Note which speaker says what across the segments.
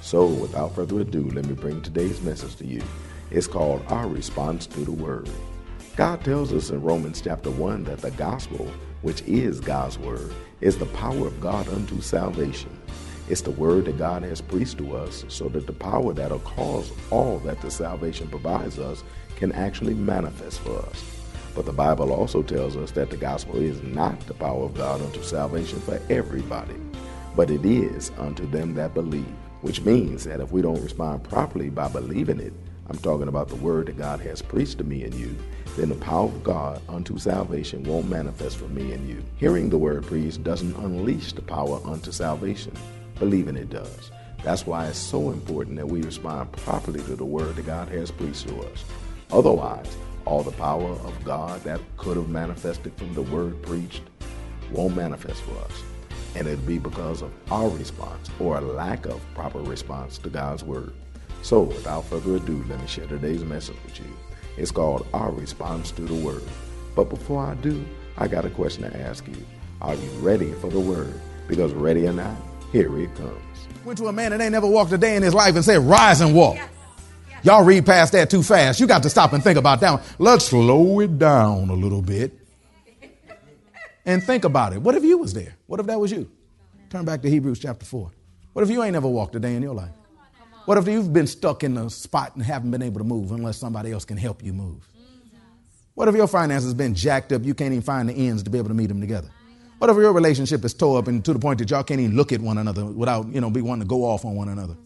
Speaker 1: So, without further ado, let me bring today's message to you. It's called Our Response to the Word. God tells us in Romans chapter 1 that the gospel, which is God's word, is the power of God unto salvation. It's the word that God has preached to us so that the power that'll cause all that the salvation provides us can actually manifest for us. But the Bible also tells us that the gospel is not the power of God unto salvation for everybody, but it is unto them that believe which means that if we don't respond properly by believing it, I'm talking about the word that God has preached to me and you, then the power of God unto salvation won't manifest for me and you. Hearing the word preached doesn't unleash the power unto salvation. Believing it does. That's why it's so important that we respond properly to the word that God has preached to us. Otherwise, all the power of God that could have manifested from the word preached won't manifest for us and it'd be because of our response or a lack of proper response to God's word. So, without further ado, let me share today's message with you. It's called Our Response to the Word. But before I do, I got a question to ask you. Are you ready for the word? Because ready or not, here it comes.
Speaker 2: Went to a man that ain't never walked a day in his life and said, Rise and walk. Yes. Yes. Y'all read past that too fast. You got to stop and think about that one. Let's slow it down a little bit and think about it. What if you was there? What if that was you? Turn back to Hebrews chapter 4. What if you ain't never walked a day in your life? What if you've been stuck in a spot and haven't been able to move unless somebody else can help you move? What if your finances been jacked up, you can't even find the ends to be able to meet them together? What if your relationship is tore up and to the point that y'all can't even look at one another without, you know, be wanting to go off on one another?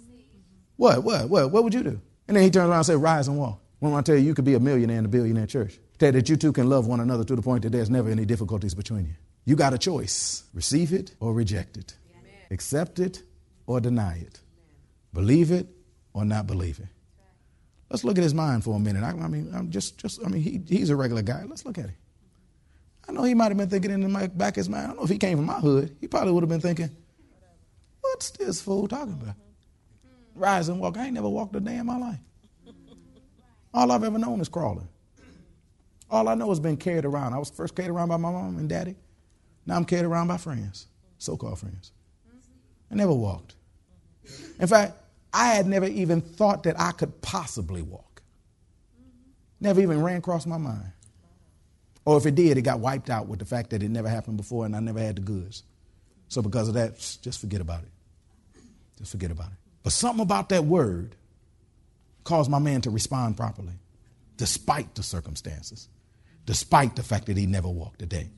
Speaker 2: What, what, what, what would you do? And then he turns around and says, rise and walk. When I tell you, you could be a millionaire in a billionaire church. Tell that you two can love one another to the point that there's never any difficulties between you. You got a choice receive it or reject it, Amen. accept it or deny it, Amen. believe it or not believe it. Let's look at his mind for a minute. I, I mean, I'm just, just, I mean, he, he's a regular guy. Let's look at him. I know he might have been thinking in the back of his mind. I don't know if he came from my hood. He probably would have been thinking, "What's this fool talking about? Rise and walk. I ain't never walked a day in my life. All I've ever known is crawling. All I know is being carried around. I was first carried around by my mom and daddy. Now I'm carried around by friends, so called friends. I never walked. In fact, I had never even thought that I could possibly walk. Never even ran across my mind. Or if it did, it got wiped out with the fact that it never happened before and I never had the goods. So because of that, just forget about it. Just forget about it. But something about that word caused my man to respond properly, despite the circumstances, despite the fact that he never walked a day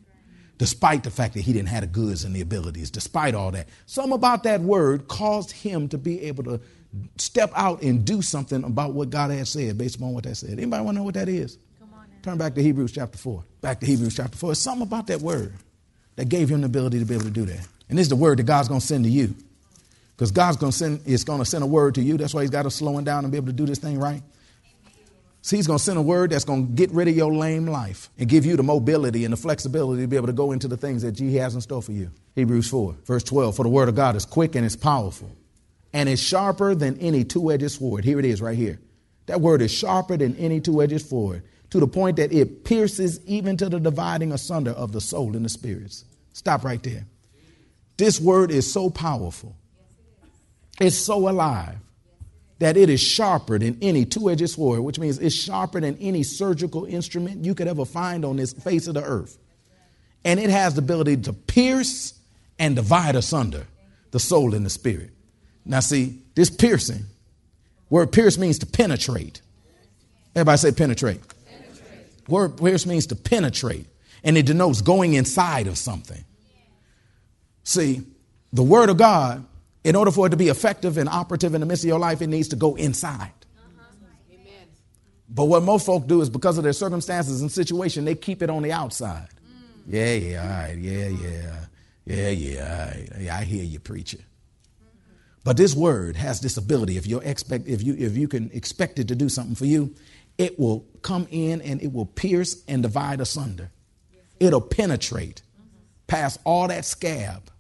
Speaker 2: despite the fact that he didn't have the goods and the abilities, despite all that. Something about that word caused him to be able to step out and do something about what God had said based upon what that said. Anybody want to know what that is? Turn back to Hebrews chapter 4. Back to Hebrews chapter 4. It's something about that word that gave him the ability to be able to do that. And this is the word that God's going to send to you. Because God's going to send, is going to send a word to you. That's why he's got to slow him down and be able to do this thing right. See, he's going to send a word that's going to get rid of your lame life and give you the mobility and the flexibility to be able to go into the things that he has in store for you. Hebrews 4, verse 12. For the word of God is quick and it's powerful and is sharper than any two edged sword. Here it is right here. That word is sharper than any two edged sword to the point that it pierces even to the dividing asunder of the soul and the spirits. Stop right there. This word is so powerful, it's so alive that it is sharper than any two edged sword, which means it's sharper than any surgical instrument you could ever find on this face of the earth. And it has the ability to pierce and divide asunder the soul and the spirit. Now, see, this piercing Word pierce means to penetrate. Everybody say penetrate. penetrate. Word pierce means to penetrate, and it denotes going inside of something. See, the Word of God, in order for it to be effective and operative in the midst of your life, it needs to go inside. But what most folk do is because of their circumstances and situation, they keep it on the outside. Mm. Yeah, yeah, all right, yeah, yeah, yeah, yeah, all right. yeah. I hear you, preacher. But this word has this ability. If you expect, if you if you can expect it to do something for you, it will come in and it will pierce and divide asunder. It'll penetrate past all that scab,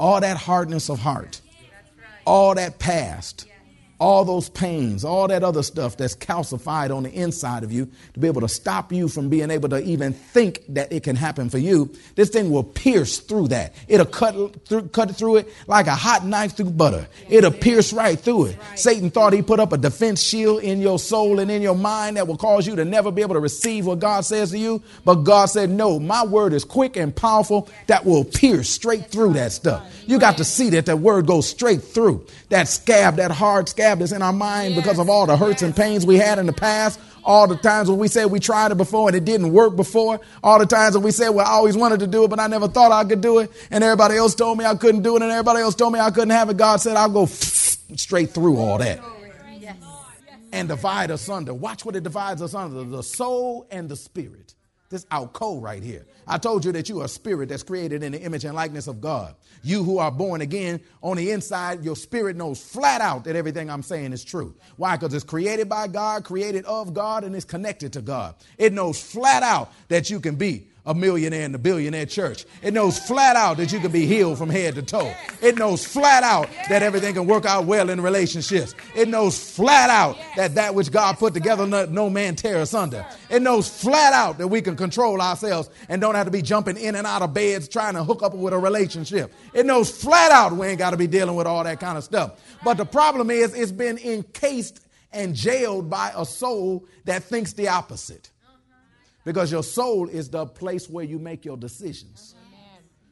Speaker 2: all that hardness of heart, all that past all those pains, all that other stuff that's calcified on the inside of you to be able to stop you from being able to even think that it can happen for you. This thing will pierce through that. It'll cut through, cut through it like a hot knife through butter. It'll pierce right through it. Satan thought he put up a defense shield in your soul and in your mind that will cause you to never be able to receive what God says to you. But God said, no, my word is quick and powerful that will pierce straight through that stuff. You got to see that that word goes straight through that scab, that hard scab established in our mind because of all the hurts and pains we had in the past, all the times when we said we tried it before and it didn't work before, all the times when we said, well, I always wanted to do it, but I never thought I could do it, and everybody else told me I couldn't do it, and everybody else told me I couldn't have it. God said, I'll go straight through all that and divide asunder. Watch what it divides us under the soul and the spirit. This alcove right here. I told you that you are a spirit that's created in the image and likeness of God. You who are born again, on the inside, your spirit knows flat out that everything I'm saying is true. Why? Because it's created by God, created of God, and it's connected to God. It knows flat out that you can be a millionaire in the billionaire church. It knows flat out that you can be healed from head to toe. It knows flat out that everything can work out well in relationships. It knows flat out that that which God put together, no, no man tear asunder. It knows flat out that we can control ourselves and don't have to be jumping in and out of beds trying to hook up with a relationship. It knows flat out we ain't got to be dealing with all that kind of stuff. But the problem is, it's been encased and jailed by a soul that thinks the opposite. Because your soul is the place where you make your decisions.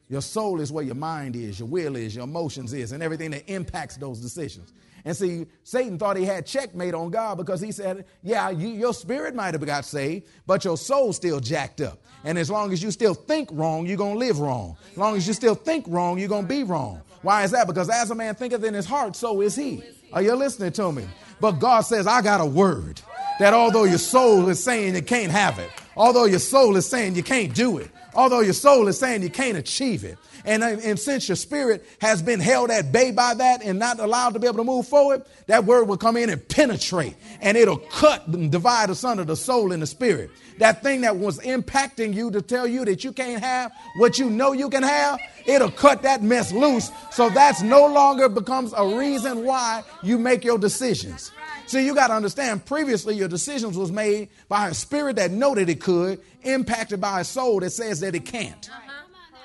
Speaker 2: Your soul is where your mind is, your will is, your emotions is, and everything that impacts those decisions. And see, Satan thought he had checkmate on God because he said, Yeah, you, your spirit might have got saved, but your soul's still jacked up. And as long as you still think wrong, you're going to live wrong. As long as you still think wrong, you're going to be wrong. Why is that? Because as a man thinketh in his heart, so is he. Are you listening to me? But God says, I got a word that although your soul is saying it can't have it, although your soul is saying you can't do it, although your soul is saying you can't achieve it, and, uh, and since your spirit has been held at bay by that and not allowed to be able to move forward, that word will come in and penetrate and it'll cut and divide asunder the soul and the spirit. That thing that was impacting you to tell you that you can't have what you know you can have, it'll cut that mess loose. So that's no longer becomes a reason why you make your decisions. See, you got to understand, previously your decisions was made by a spirit that know that it could, impacted by a soul that says that it can't.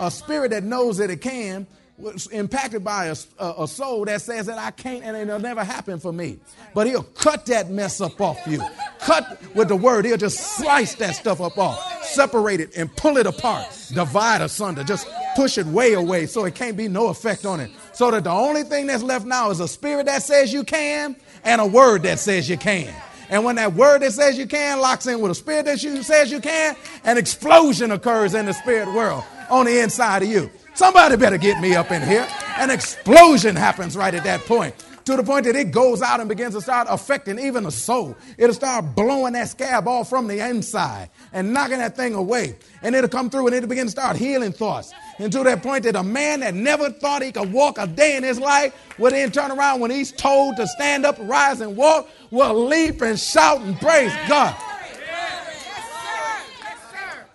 Speaker 2: A spirit that knows that it can was impacted by a, a, a, soul that says that I can't and it'll never happen for me. But he'll cut that mess up off you. Cut with the word. He'll just slice that stuff up off, separate it and pull it apart, divide asunder, just push it way away so it can't be no effect on it. So that the only thing that's left now is a spirit that says you can and a word that says you can. And when that word that says you can locks in with a spirit that you, says you can, an explosion occurs in the spirit world on the inside of you. Somebody better get me up in here. An explosion happens right at that point to the point that it goes out and begins to start affecting even the soul. It'll start blowing that scab off from the inside and knocking that thing away. And it'll come through and it'll begin to start healing thoughts. And to that point that a man that never thought he could walk a day in his life will then turn around when he's told to stand up, rise, and walk, will leap and shout and praise God.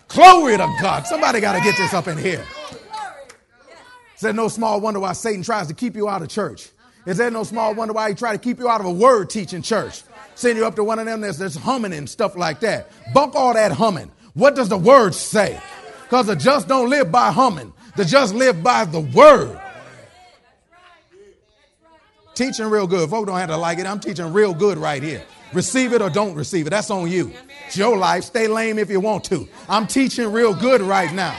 Speaker 2: Glory to God. Somebody got to get this up in here. Said no small wonder why Satan tries to keep you out of church. Is there no small wonder why he try to keep you out of a word teaching church? Send you up to one of them that's, that's humming and stuff like that. Bunk all that humming. What does the word say? Because the just don't live by humming. The just live by the word. Teaching real good. Folks don't have to like it. I'm teaching real good right here. Receive it or don't receive it. That's on you. It's your life. Stay lame if you want to. I'm teaching real good right now.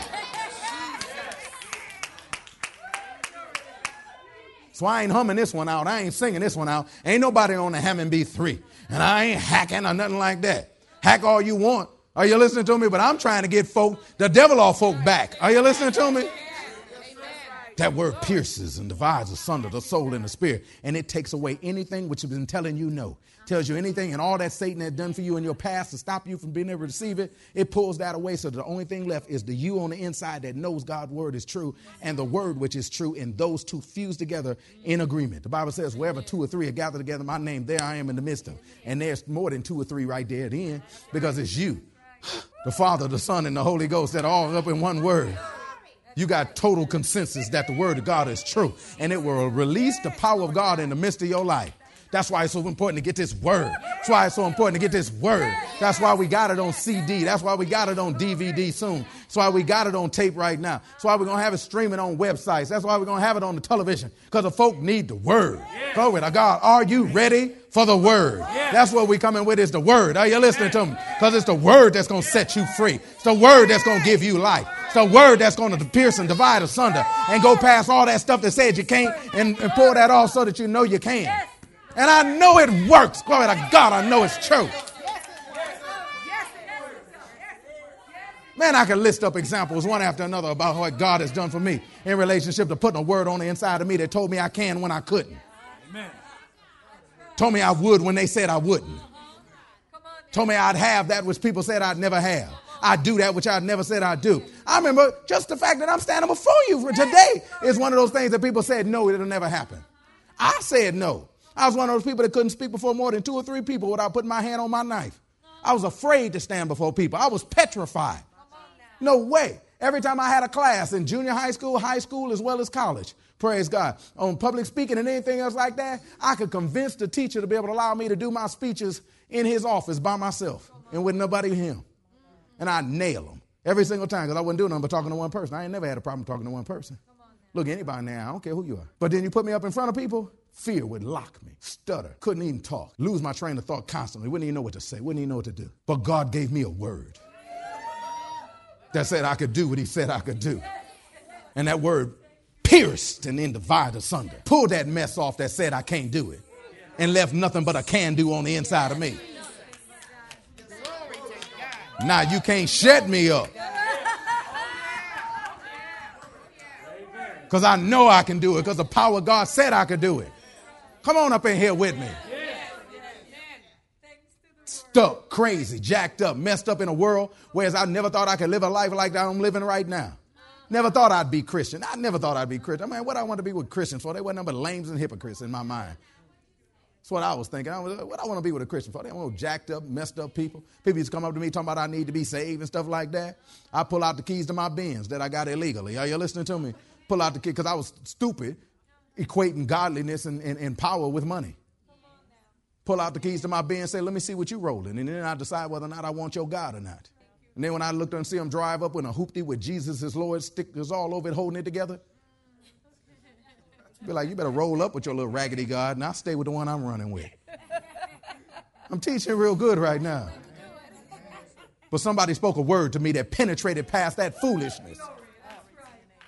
Speaker 2: So I ain't humming this one out. I ain't singing this one out. Ain't nobody on the Hammond B3. And I ain't hacking or nothing like that. Hack all you want. Are you listening to me? But I'm trying to get folk, the devil off folk back. Are you listening to me? That word pierces and divides asunder the soul and the spirit, and it takes away anything which has been telling you no. Tells you anything and all that Satan had done for you in your past to stop you from being able to receive it, it pulls that away. So the only thing left is the you on the inside that knows God's word is true and the word which is true, and those two fuse together in agreement. The Bible says, wherever two or three are gathered together, my name, there I am in the midst of. And there's more than two or three right there at the end because it's you, the Father, the Son, and the Holy Ghost that are all up in one word you got total consensus that the word of God is true and it will release the power of God in the midst of your life. That's why it's so important to get this word. That's why it's so important to get this word. That's why we got it on CD. That's why we got it on DVD soon. That's why we got it on tape right now. That's why we're going to have it streaming on websites. That's why we're going to have it on the television because the folk need the word. Glory to God. Are you ready for the word? That's what we're coming with is the word. Are you listening to me? Because it's the word that's going to set you free. It's the word that's going to give you life. It's the word that's going to pierce and divide asunder and go past all that stuff that said you can't and, and pull that off so that you know you can. And I know it works. Glory to God, I know it's true. Man, I can list up examples one after another about what God has done for me in relationship to putting a word on the inside of me that told me I can when I couldn't. Amen. Told me I would when they said I wouldn't. Told me I'd have that which people said I'd never have. I do that which I never said I'd do. I remember just the fact that I'm standing before you today is one of those things that people said, no, it'll never happen. I said no. I was one of those people that couldn't speak before more than two or three people without putting my hand on my knife. I was afraid to stand before people. I was petrified. No way. Every time I had a class in junior high school, high school, as well as college, praise God, on public speaking and anything else like that, I could convince the teacher to be able to allow me to do my speeches in his office by myself and with nobody him. And I nail them every single time because I wasn't doing nothing but talking to one person. I ain't never had a problem talking to one person. Look, anybody now, I don't care who you are. But then you put me up in front of people, fear would lock me, stutter, couldn't even talk, lose my train of thought constantly, wouldn't even know what to say, wouldn't even know what to do. But God gave me a word that said I could do what He said I could do. And that word pierced and then divided asunder, pulled that mess off that said I can't do it, and left nothing but a can do on the inside of me. Now you can't shut me up. because I know I can do it because the power of God said I could do it. Come on up in here with me. Stuck, crazy, jacked up, messed up in a world, whereas I never thought I could live a life like that I'm living right now. Never thought I'd be Christian. I never thought I'd be Christian. I mean, what I want to be with Christians for? They nothing but lames and hypocrites in my mind. That's what I was thinking. I was, what I want to be with a Christian for? They want jacked up, messed up people. People used to come up to me talking about I need to be saved and stuff like that. I pull out the keys to my Benz that I got illegally. Are you listening to me? pull out the key because I was stupid, equating godliness and, and, and, power with money. Pull out the keys to my and say, let me see what you're rolling. And then I decide whether or not I want your God or not. And then when I looked and see him drive up in a hoopty with Jesus Lord, stickers all over it, holding it together. Be like, you better roll up with your little raggedy God, and I'll stay with the one I'm running with. I'm teaching real good right now. But somebody spoke a word to me that penetrated past that foolishness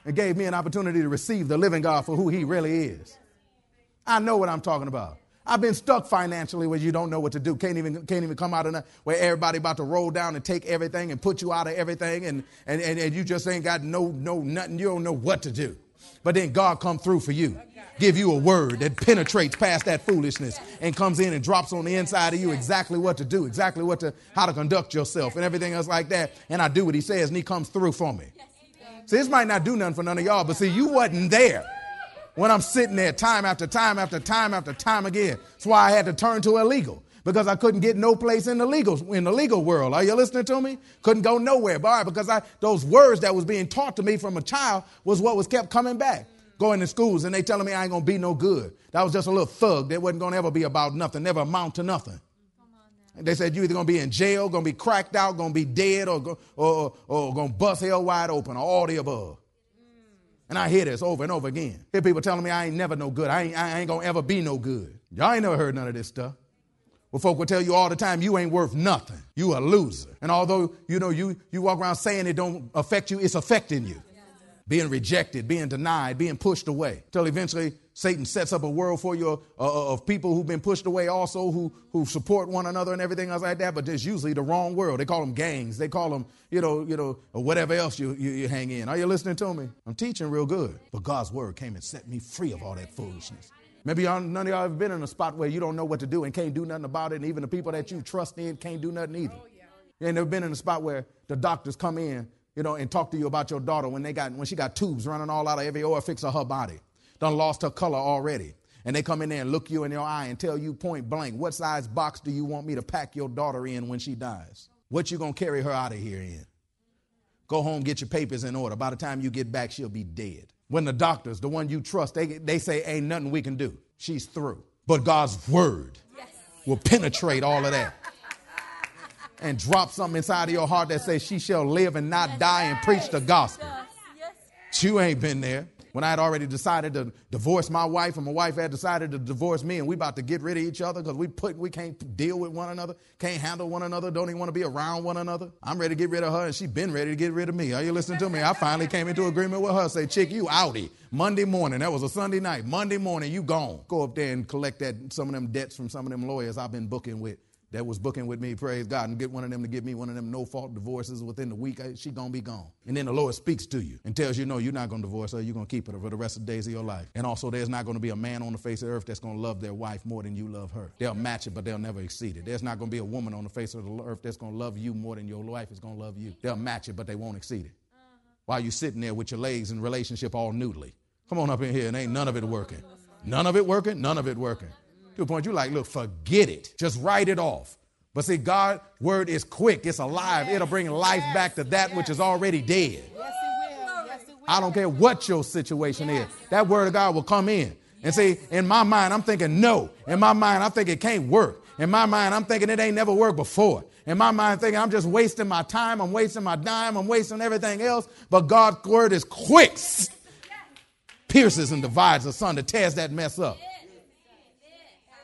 Speaker 2: and gave me an opportunity to receive the living God for who He really is. I know what I'm talking about. I've been stuck financially where you don't know what to do. Can't even can't even come out of where everybody about to roll down and take everything and put you out of everything and, and, and, and you just ain't got no no nothing. You don't know what to do. But then God come through for you. Give you a word that penetrates past that foolishness and comes in and drops on the inside of you exactly what to do, exactly what to how to conduct yourself and everything else like that. And I do what he says and he comes through for me. See, this might not do nothing for none of y'all, but see, you wasn't there when I'm sitting there time after time after time after time again. That's why I had to turn to illegal because I couldn't get no place in the legal in the legal world. Are you listening to me? Couldn't go nowhere. But because I those words that was being taught to me from a child was what was kept coming back. Going to schools and they telling me I ain't gonna be no good. That was just a little thug that wasn't gonna ever be about nothing, never amount to nothing. They said you either gonna be in jail, gonna be cracked out, gonna be dead, or go, or, or gonna bust hell wide open, or all the above. And I hear this over and over again. Hear people telling me I ain't never no good. I ain't, I ain't gonna ever be no good. Y'all ain't never heard none of this stuff. Well, folk will tell you all the time you ain't worth nothing. You a loser. And although you know you you walk around saying it don't affect you, it's affecting you. Being rejected, being denied, being pushed away, till eventually Satan sets up a world for you uh, of people who've been pushed away also, who, who support one another and everything else like that, but it's usually the wrong world. They call them gangs. They call them, you know, you know, or whatever else you, you, you hang in. Are you listening to me? I'm teaching real good. But God's word came and set me free of all that foolishness. Maybe none of y'all have been in a spot where you don't know what to do and can't do nothing about it, and even the people that you trust in can't do nothing either. You ain't never been in a spot where the doctors come in, you know, and talk to you about your daughter when they got when she got tubes running all out of every orifice of her body done lost her color already. And they come in there and look you in your eye and tell you point blank, what size box do you want me to pack your daughter in when she dies? What you gonna carry her out of here in? Go home, get your papers in order. By the time you get back, she'll be dead. When the doctors, the one you trust, they, they say ain't nothing we can do. She's through. But God's word yes. will penetrate all of that and drop something inside of your heart that says she shall live and not die and preach the gospel. You ain't been there when I had already decided to divorce my wife and my wife had decided to divorce me and we about to get rid of each other because we put we can't deal with one another, can't handle one another, don't even want to be around one another. I'm ready to get rid of her and she been ready to get rid of me. Are you listening to me? I finally came into agreement with her. Say, chick, you outie. Monday morning, that was a Sunday night. Monday morning, you gone. Go up there and collect that some of them debts from some of them lawyers I've been booking with that was booking with me, praise God, and get one of them to give me one of them no fault divorces within the week, she gonna be gone. And then the Lord speaks to you and tells you, no, you're not gonna divorce her, you're gonna keep her for the rest of the days of your life. And also, there's not gonna be a man on the face of the earth that's gonna love their wife more than you love her. They'll match it, but they'll never exceed it. There's not gonna be a woman on the face of the earth that's gonna love you more than your wife is gonna love you. They'll match it, but they won't exceed it. Uh-huh. While you're sitting there with your legs in relationship all noodly. Come on up in here, and ain't none of it working. None of it working, none of it working. To a point you like, look, forget it. Just write it off. But see, God's word is quick, it's alive. Yes. It'll bring life yes. back to that yes. which is already dead. I don't care what your situation is. That word of God will come in. And see, in my mind, I'm thinking no. In my mind, I'm thinking it can't work. In my mind, I'm thinking it ain't never worked before. In my mind, I'm thinking I'm just wasting my time, I'm wasting my dime, I'm wasting everything else. But God's word is quick, pierces and divides the sun to tears that mess up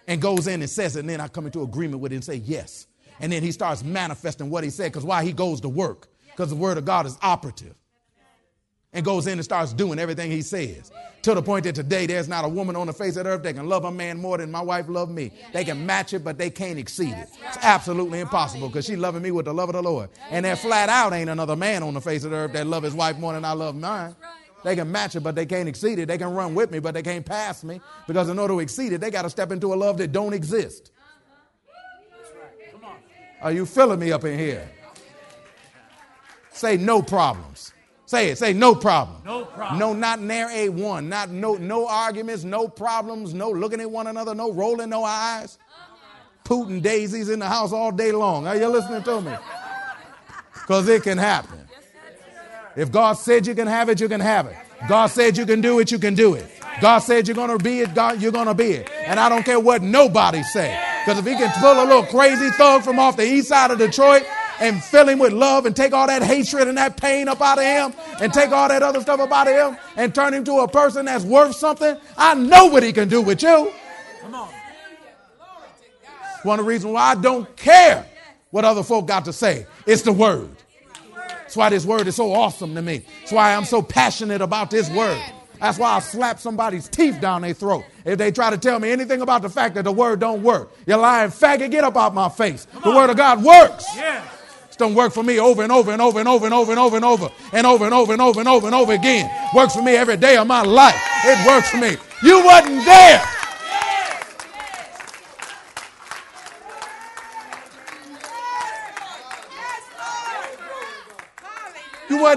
Speaker 2: and goes in and says it, and then I come into agreement with it and say yes. And then he starts manifesting what he said, because why he goes to work, because the word of God is operative. And goes in and starts doing everything he says. To the point that today there's not a woman on the face of the earth that can love a man more than my wife loved me. They can match it, but they can't exceed it. It's absolutely impossible because she's loving me with the love of the Lord. And there flat out ain't another man on the face of the earth that love his wife more than I love mine. They can match it, but they can't exceed it. They can run with me, but they can't pass me. Because in order to exceed it, they got to step into a love that don't exist. Are you feeling me up in here? Say no problems. Say it. Say no problem.
Speaker 3: No problem.
Speaker 2: No, not near a one. Not no no arguments, no problems, no looking at one another, no rolling no eyes. Pooting daisies in the house all day long. Are you listening to me? Because it can happen. If God said you can have it, you can have it. God said you can do it, you can do it. God said you're going to be it, God, you're going to be it. And I don't care what nobody say. Because if he can pull a little crazy thug from off the east side of Detroit and fill him with love and take all that hatred and that pain up out of him and take all that other stuff up out of him and turn him to a person that's worth something, I know what he can do with you. Come on. One of the reasons why I don't care what other folk got to say. It's the word. That's why this word is so awesome to me. That's why I'm so passionate about this word. That's why I'll slap somebody's teeth down their throat if they try to tell me anything about the fact that the word don't work. You're lying faggot, get up out my face. The word of God works. Yeah. It's done work for me over and over and over and over and over and over and over and over and over and over and over and over again. Works for me every day of my life. It works for me. You wasn't there.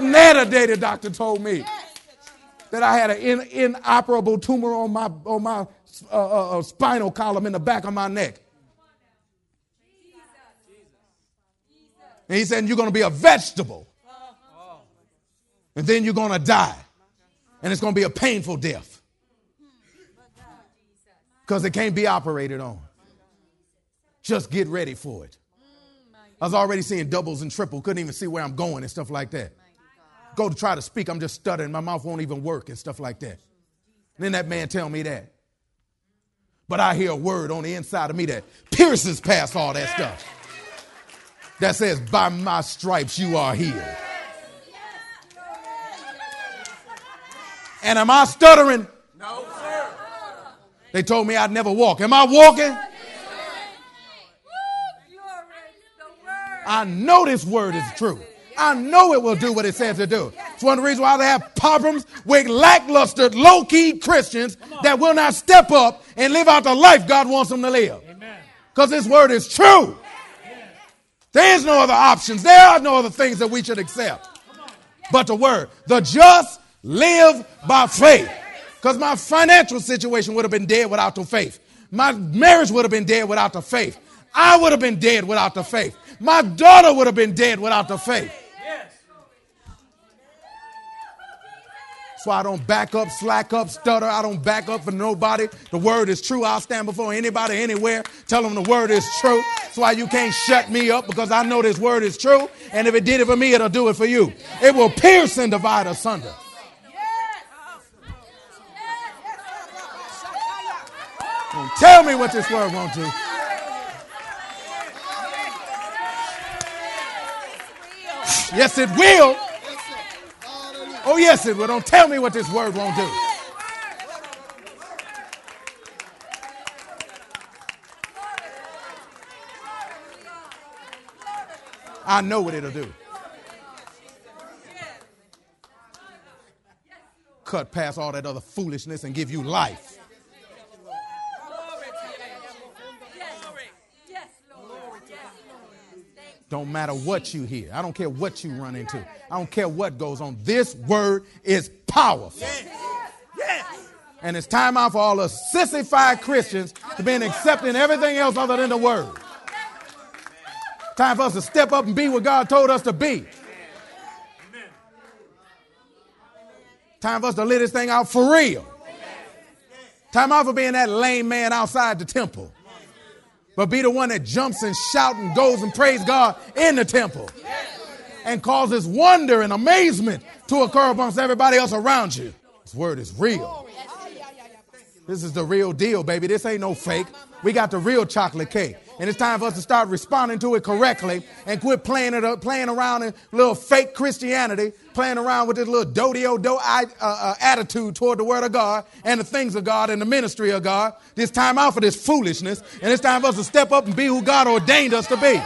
Speaker 2: Wasn't day the doctor told me that I had an in, inoperable tumor on my, on my uh, uh, uh, spinal column in the back of my neck. And he said, You're going to be a vegetable. And then you're going to die. And it's going to be a painful death. Because it can't be operated on. Just get ready for it. I was already seeing doubles and triple, couldn't even see where I'm going and stuff like that go to try to speak, I'm just stuttering. My mouth won't even work and stuff like that. And then that man tell me that. But I hear a word on the inside of me that pierces past all that stuff. That says, by my stripes you are healed. And am I stuttering? No, sir. They told me I'd never walk. Am I walking? I know this word is true. I know it will do what it says to do. It's one of the reasons why they have problems with lackluster, low key Christians that will not step up and live out the life God wants them to live. Because this word is true. There is no other options. There are no other things that we should accept but the word. The just live by faith. Because my financial situation would have been dead without the faith. My marriage would have been dead without the faith. I would have been dead without the faith. My daughter would have been dead without the faith. Why I don't back up, slack up, stutter. I don't back up for nobody. The word is true. I'll stand before anybody, anywhere, tell them the word is true. That's why you can't shut me up because I know this word is true. And if it did it for me, it'll do it for you. It will pierce and divide asunder. Don't tell me what this word won't do. Yes, it will. Oh, yes, it will. Don't tell me what this word won't do. I know what it'll do. Cut past all that other foolishness and give you life. Don't matter what you hear. I don't care what you run into. I don't care what goes on. This word is powerful. Yes. Yes. And it's time out for all the sissified Christians to be accepting everything else other than the word. Time for us to step up and be what God told us to be. Time for us to live this thing out for real. Time out for being that lame man outside the temple but be the one that jumps and shouts and goes and praise God in the temple and causes wonder and amazement to occur amongst everybody else around you. This word is real. This is the real deal, baby. This ain't no fake. We got the real chocolate cake. And it's time for us to start responding to it correctly and quit playing it up, playing around in little fake Christianity, playing around with this little do do uh, uh, attitude toward the Word of God and the things of God and the ministry of God. It's time out for this foolishness, and it's time for us to step up and be who God ordained us to be.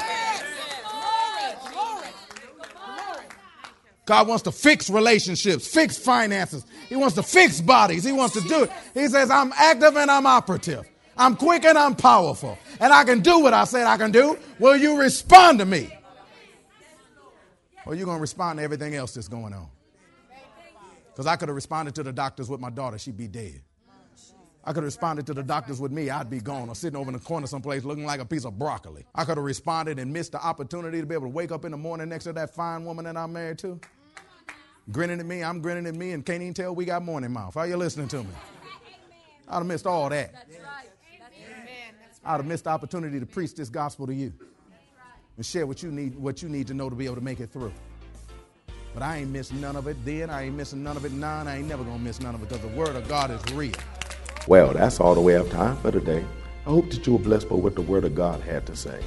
Speaker 2: God wants to fix relationships, fix finances. He wants to fix bodies. He wants to do it. He says, I'm active and I'm operative. I'm quick and I'm powerful. And I can do what I said I can do. Will you respond to me? Or are you going to respond to everything else that's going on? Because I could have responded to the doctors with my daughter, she'd be dead. I could have responded to the doctors with me, I'd be gone, or sitting over in the corner someplace looking like a piece of broccoli. I could have responded and missed the opportunity to be able to wake up in the morning next to that fine woman that I'm married to. Grinning at me, I'm grinning at me, and can't even tell we got morning mouth. Are you listening to me? I'd have missed all that. I'd have missed the opportunity to preach this gospel to you and share what you need, what you need to know to be able to make it through. But I ain't missing none of it then. I ain't missing none of it now. I ain't never to miss none of it because the word of God is real.
Speaker 1: Well, that's all the way have time for today. I hope that you were blessed by what the word of God had to say.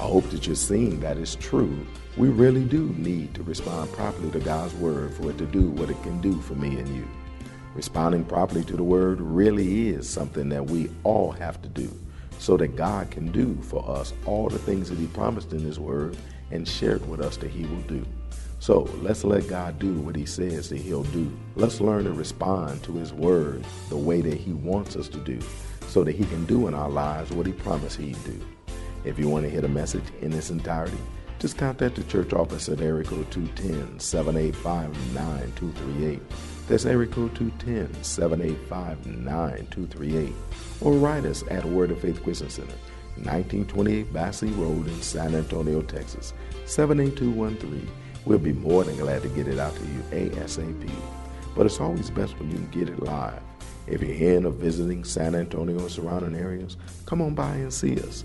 Speaker 1: I hope that you're seeing that it's true. We really do need to respond properly to God's word for it to do what it can do for me and you. Responding properly to the word really is something that we all have to do so that God can do for us all the things that He promised in His Word and shared with us that He will do. So let's let God do what He says that He'll do. Let's learn to respond to His Word the way that He wants us to do so that He can do in our lives what He promised He'd do. If you want to hear the message in its entirety, just contact the church office at area code 210 785 9238. That's area code 210 785 9238. Or write us at Word of Faith Christian Center, 1928 Basse Road in San Antonio, Texas, 78213. We'll be more than glad to get it out to you ASAP. But it's always best when you can get it live. If you're in or visiting San Antonio and surrounding areas, come on by and see us.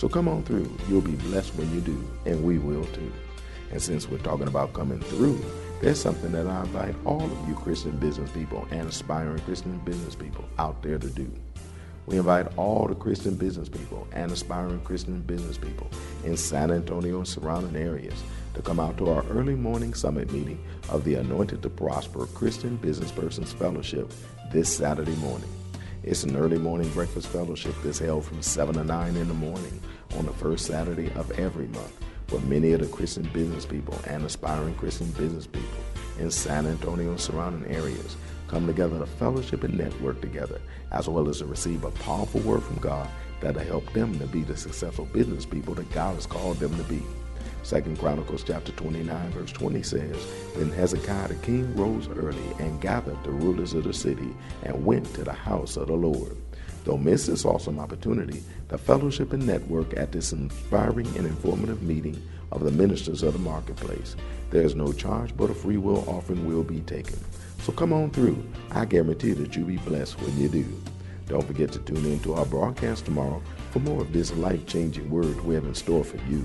Speaker 1: So come on through. You'll be blessed when you do, and we will too. And since we're talking about coming through, there's something that I invite all of you Christian business people and aspiring Christian business people out there to do. We invite all the Christian business people and aspiring Christian business people in San Antonio and surrounding areas to come out to our early morning summit meeting of the Anointed to Prosper Christian Business Persons Fellowship this Saturday morning. It's an early morning breakfast fellowship that's held from 7 to 9 in the morning on the first Saturday of every month, where many of the Christian business people and aspiring Christian business people in San Antonio and surrounding areas come together to fellowship and network together, as well as to receive a powerful word from God that'll help them to be the successful business people that God has called them to be. Second Chronicles chapter 29 verse 20 says, Then Hezekiah the king rose early and gathered the rulers of the city and went to the house of the Lord. Don't miss this awesome opportunity to fellowship and network at this inspiring and informative meeting of the ministers of the marketplace. There is no charge, but a free will offering will be taken. So come on through. I guarantee that you'll be blessed when you do. Don't forget to tune in to our broadcast tomorrow for more of this life changing word we have in store for you.